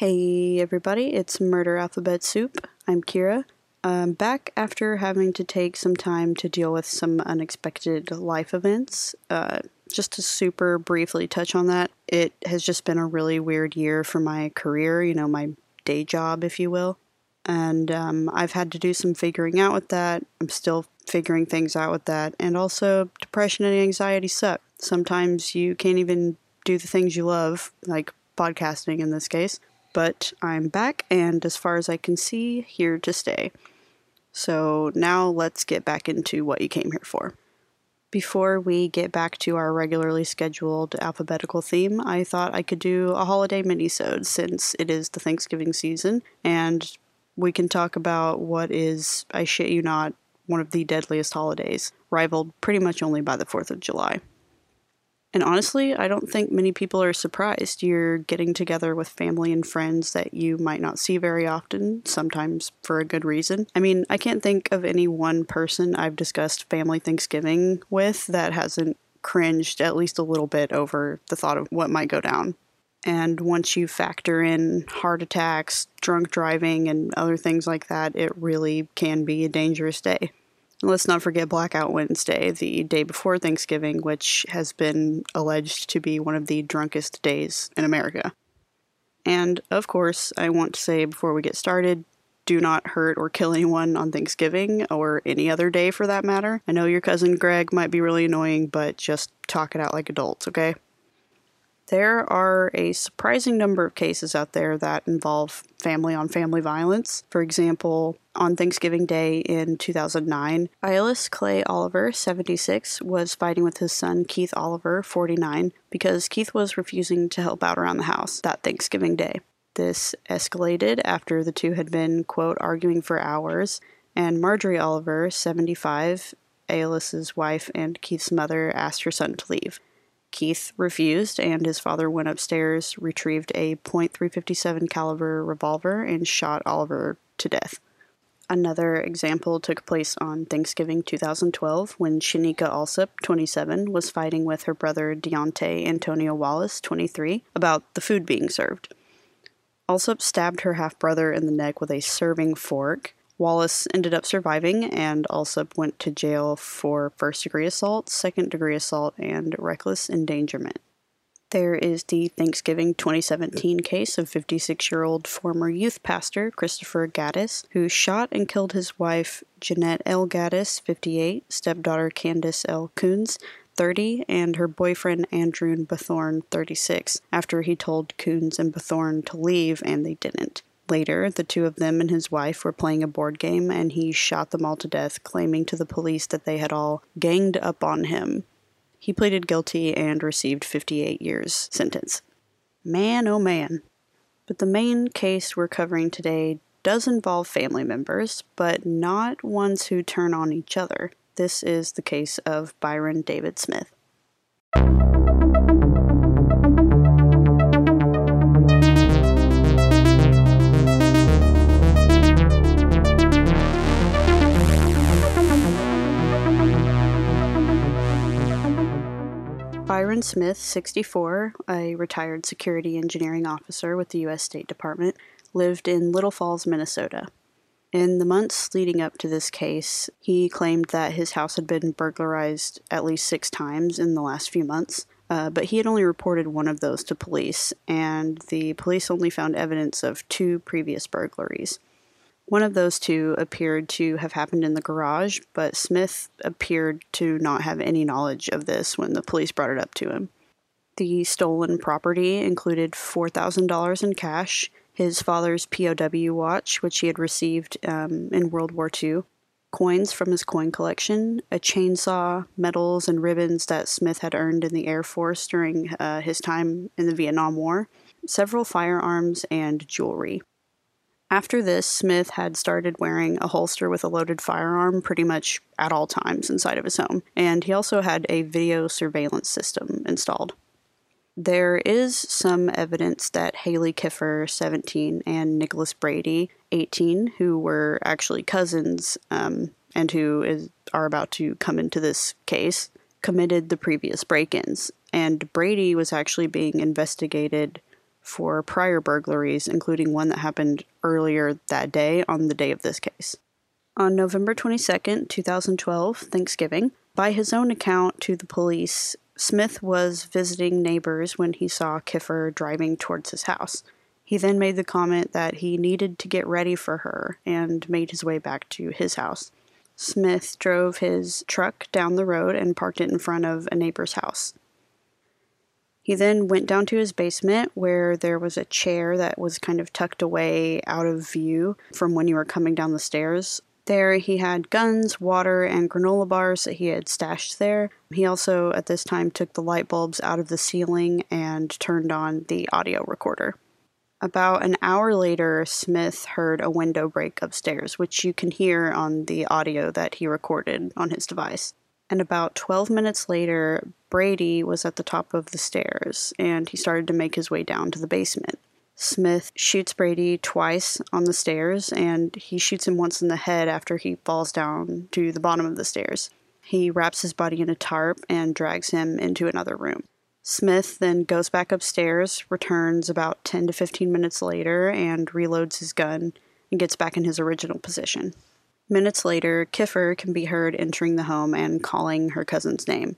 Hey everybody, it's Murder Alphabet Soup. I'm Kira. I'm back after having to take some time to deal with some unexpected life events. Uh, just to super briefly touch on that, it has just been a really weird year for my career, you know, my day job, if you will. And um, I've had to do some figuring out with that. I'm still figuring things out with that. And also, depression and anxiety suck. Sometimes you can't even do the things you love, like podcasting in this case. But I'm back, and as far as I can see, here to stay. So now let's get back into what you came here for. Before we get back to our regularly scheduled alphabetical theme, I thought I could do a holiday minisode since it is the Thanksgiving season, and we can talk about what is, I shit you not, one of the deadliest holidays, rivaled pretty much only by the 4th of July. And honestly, I don't think many people are surprised. You're getting together with family and friends that you might not see very often, sometimes for a good reason. I mean, I can't think of any one person I've discussed family Thanksgiving with that hasn't cringed at least a little bit over the thought of what might go down. And once you factor in heart attacks, drunk driving, and other things like that, it really can be a dangerous day. Let's not forget Blackout Wednesday, the day before Thanksgiving, which has been alleged to be one of the drunkest days in America. And of course, I want to say before we get started do not hurt or kill anyone on Thanksgiving or any other day for that matter. I know your cousin Greg might be really annoying, but just talk it out like adults, okay? There are a surprising number of cases out there that involve family on family violence. For example, on Thanksgiving Day in 2009, Ilis Clay Oliver, 76, was fighting with his son Keith Oliver, 49, because Keith was refusing to help out around the house that Thanksgiving Day. This escalated after the two had been, quote, arguing for hours, and Marjorie Oliver, 75, Ilis's wife and Keith's mother, asked her son to leave. Keith refused, and his father went upstairs, retrieved a .357 caliber revolver, and shot Oliver to death. Another example took place on Thanksgiving 2012 when Shanika Alsop, 27, was fighting with her brother Deontay Antonio Wallace, 23, about the food being served. Alsop stabbed her half brother in the neck with a serving fork, Wallace ended up surviving, and Alsop went to jail for first degree assault, second degree assault, and reckless endangerment. There is the Thanksgiving 2017 case of 56 year old former youth pastor Christopher Gaddis, who shot and killed his wife Jeanette L. Gaddis, 58, stepdaughter Candace L. Coons, 30, and her boyfriend Andrew Bethorn, 36, after he told Coons and Bethorn to leave and they didn't. Later, the two of them and his wife were playing a board game, and he shot them all to death, claiming to the police that they had all ganged up on him. He pleaded guilty and received 58 years sentence. Man, oh man. But the main case we're covering today does involve family members, but not ones who turn on each other. This is the case of Byron David Smith. Byron Smith, 64, a retired security engineering officer with the U.S. State Department, lived in Little Falls, Minnesota. In the months leading up to this case, he claimed that his house had been burglarized at least six times in the last few months, uh, but he had only reported one of those to police, and the police only found evidence of two previous burglaries. One of those two appeared to have happened in the garage, but Smith appeared to not have any knowledge of this when the police brought it up to him. The stolen property included $4,000 in cash, his father's POW watch, which he had received um, in World War II, coins from his coin collection, a chainsaw, medals, and ribbons that Smith had earned in the Air Force during uh, his time in the Vietnam War, several firearms, and jewelry. After this, Smith had started wearing a holster with a loaded firearm pretty much at all times inside of his home, and he also had a video surveillance system installed. There is some evidence that Haile Kifer, 17, and Nicholas Brady, 18, who were actually cousins um, and who is, are about to come into this case, committed the previous break ins. And Brady was actually being investigated for prior burglaries, including one that happened earlier that day on the day of this case. On November 22nd, 2012, Thanksgiving, by his own account to the police, Smith was visiting neighbors when he saw Kifer driving towards his house. He then made the comment that he needed to get ready for her and made his way back to his house. Smith drove his truck down the road and parked it in front of a neighbor's house. He then went down to his basement where there was a chair that was kind of tucked away out of view from when you were coming down the stairs. There, he had guns, water, and granola bars that he had stashed there. He also, at this time, took the light bulbs out of the ceiling and turned on the audio recorder. About an hour later, Smith heard a window break upstairs, which you can hear on the audio that he recorded on his device. And about 12 minutes later, Brady was at the top of the stairs and he started to make his way down to the basement. Smith shoots Brady twice on the stairs and he shoots him once in the head after he falls down to the bottom of the stairs. He wraps his body in a tarp and drags him into another room. Smith then goes back upstairs, returns about 10 to 15 minutes later, and reloads his gun and gets back in his original position. Minutes later, Kifer can be heard entering the home and calling her cousin's name.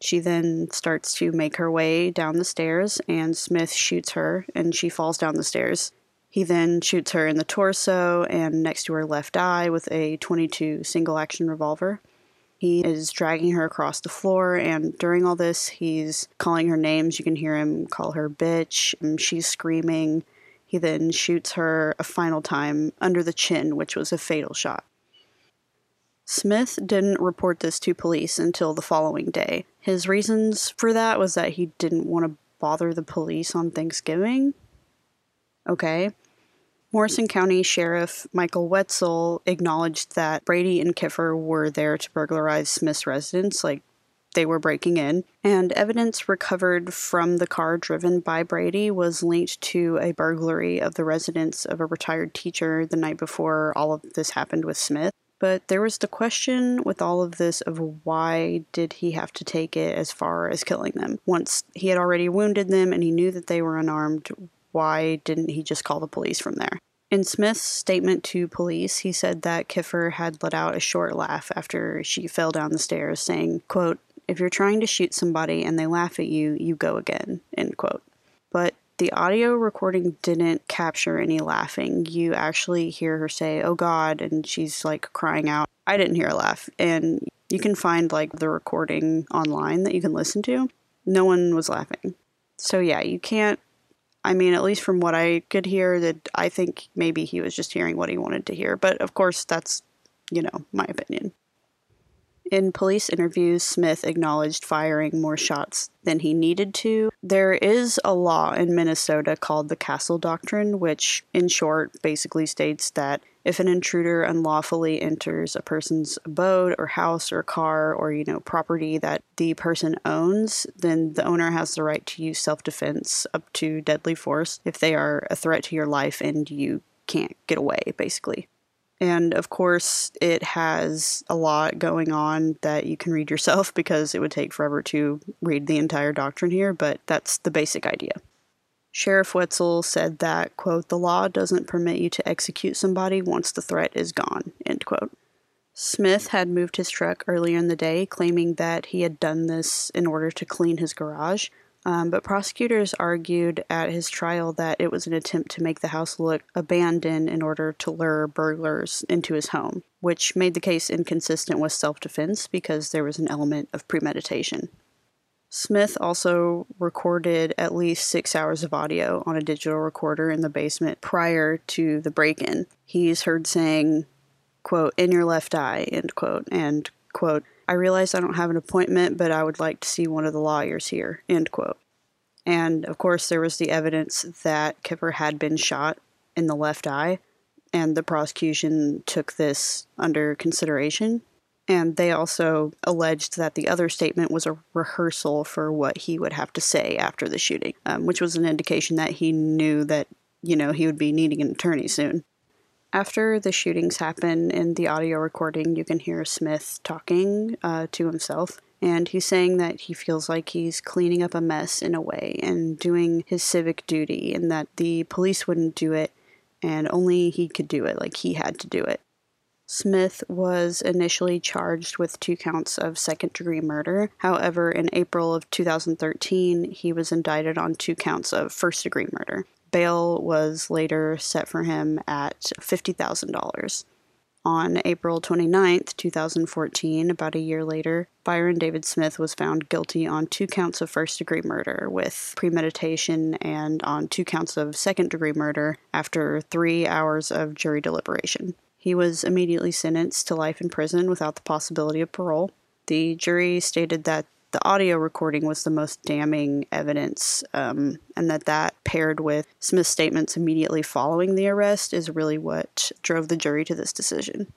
She then starts to make her way down the stairs, and Smith shoots her, and she falls down the stairs. He then shoots her in the torso and next to her left eye with a 22 single action revolver. He is dragging her across the floor, and during all this, he's calling her names. You can hear him call her bitch. And she's screaming. He then shoots her a final time under the chin, which was a fatal shot. Smith didn't report this to police until the following day. His reasons for that was that he didn't want to bother the police on Thanksgiving. Okay. Morrison County Sheriff Michael Wetzel acknowledged that Brady and Kifer were there to burglarize Smith's residence, like they were breaking in, and evidence recovered from the car driven by Brady was linked to a burglary of the residence of a retired teacher the night before all of this happened with Smith. But there was the question with all of this of why did he have to take it as far as killing them? Once he had already wounded them and he knew that they were unarmed, why didn't he just call the police from there? In Smith's statement to police, he said that Kifer had let out a short laugh after she fell down the stairs, saying, quote, if you're trying to shoot somebody and they laugh at you, you go again, end quote. But the audio recording didn't capture any laughing. You actually hear her say, Oh God, and she's like crying out. I didn't hear a laugh. And you can find like the recording online that you can listen to. No one was laughing. So yeah, you can't. I mean, at least from what I could hear, that I think maybe he was just hearing what he wanted to hear. But of course, that's, you know, my opinion. In police interviews, Smith acknowledged firing more shots than he needed to. There is a law in Minnesota called the Castle Doctrine, which, in short, basically states that if an intruder unlawfully enters a person's abode or house or car or you know property that the person owns then the owner has the right to use self-defense up to deadly force if they are a threat to your life and you can't get away basically and of course, it has a lot going on that you can read yourself because it would take forever to read the entire doctrine here, but that's the basic idea. Sheriff Wetzel said that, quote, the law doesn't permit you to execute somebody once the threat is gone, end quote. Smith had moved his truck earlier in the day, claiming that he had done this in order to clean his garage, um, but prosecutors argued at his trial that it was an attempt to make the house look abandoned in order to lure burglars into his home, which made the case inconsistent with self defense because there was an element of premeditation. Smith also recorded at least six hours of audio on a digital recorder in the basement prior to the break in. He's heard saying, quote, in your left eye, end quote, and quote, I realize I don't have an appointment, but I would like to see one of the lawyers here. End quote. And of course, there was the evidence that Kifer had been shot in the left eye, and the prosecution took this under consideration. And they also alleged that the other statement was a rehearsal for what he would have to say after the shooting, um, which was an indication that he knew that, you know, he would be needing an attorney soon. After the shootings happen in the audio recording, you can hear Smith talking uh, to himself, And he's saying that he feels like he's cleaning up a mess in a way and doing his civic duty, and that the police wouldn't do it, and only he could do it, like he had to do it. Smith was initially charged with two counts of second degree murder. However, in April of 2013, he was indicted on two counts of first degree murder. Bail was later set for him at $50,000. On April 29, 2014, about a year later, Byron David Smith was found guilty on two counts of first degree murder with premeditation and on two counts of second degree murder after three hours of jury deliberation. He was immediately sentenced to life in prison without the possibility of parole. The jury stated that the audio recording was the most damning evidence, um, and that that paired with Smith's statements immediately following the arrest is really what drove the jury to this decision.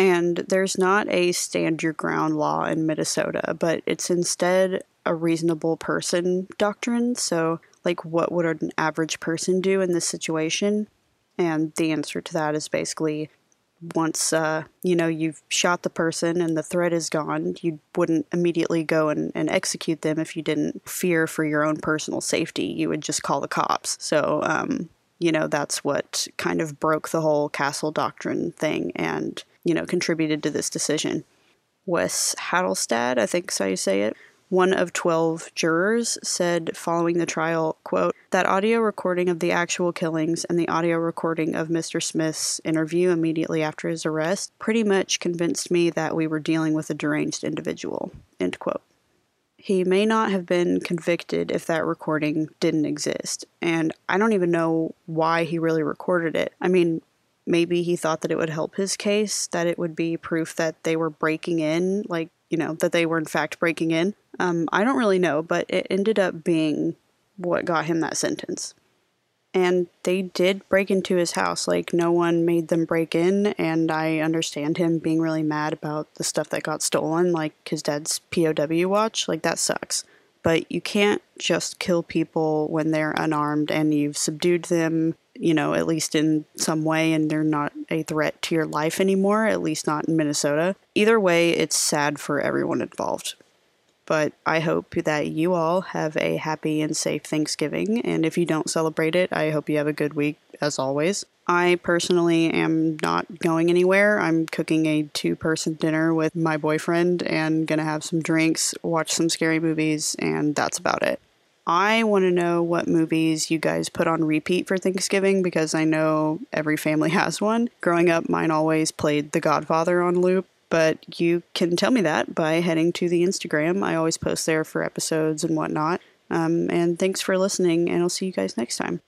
And there's not a stand your ground law in Minnesota, but it's instead a reasonable person doctrine. So, like, what would an average person do in this situation? And the answer to that is basically once uh, you know you've shot the person and the threat is gone, you wouldn't immediately go and, and execute them if you didn't fear for your own personal safety. You would just call the cops. So um, you know that's what kind of broke the whole castle doctrine thing and you know contributed to this decision. Wes Hattelstad, I think is how you say it, one of 12 jurors said following the trial, quote, that audio recording of the actual killings and the audio recording of Mr. Smith's interview immediately after his arrest pretty much convinced me that we were dealing with a deranged individual, end quote. He may not have been convicted if that recording didn't exist, and I don't even know why he really recorded it. I mean, maybe he thought that it would help his case, that it would be proof that they were breaking in, like, you know, that they were in fact breaking in. Um, I don't really know, but it ended up being what got him that sentence. And they did break into his house. Like, no one made them break in, and I understand him being really mad about the stuff that got stolen, like his dad's POW watch. Like, that sucks. But you can't just kill people when they're unarmed and you've subdued them, you know, at least in some way, and they're not a threat to your life anymore, at least not in Minnesota. Either way, it's sad for everyone involved. But I hope that you all have a happy and safe Thanksgiving. And if you don't celebrate it, I hope you have a good week as always. I personally am not going anywhere. I'm cooking a two person dinner with my boyfriend and gonna have some drinks, watch some scary movies, and that's about it. I want to know what movies you guys put on repeat for Thanksgiving because I know every family has one. Growing up, mine always played The Godfather on loop, but you can tell me that by heading to the Instagram. I always post there for episodes and whatnot. Um, and thanks for listening, and I'll see you guys next time.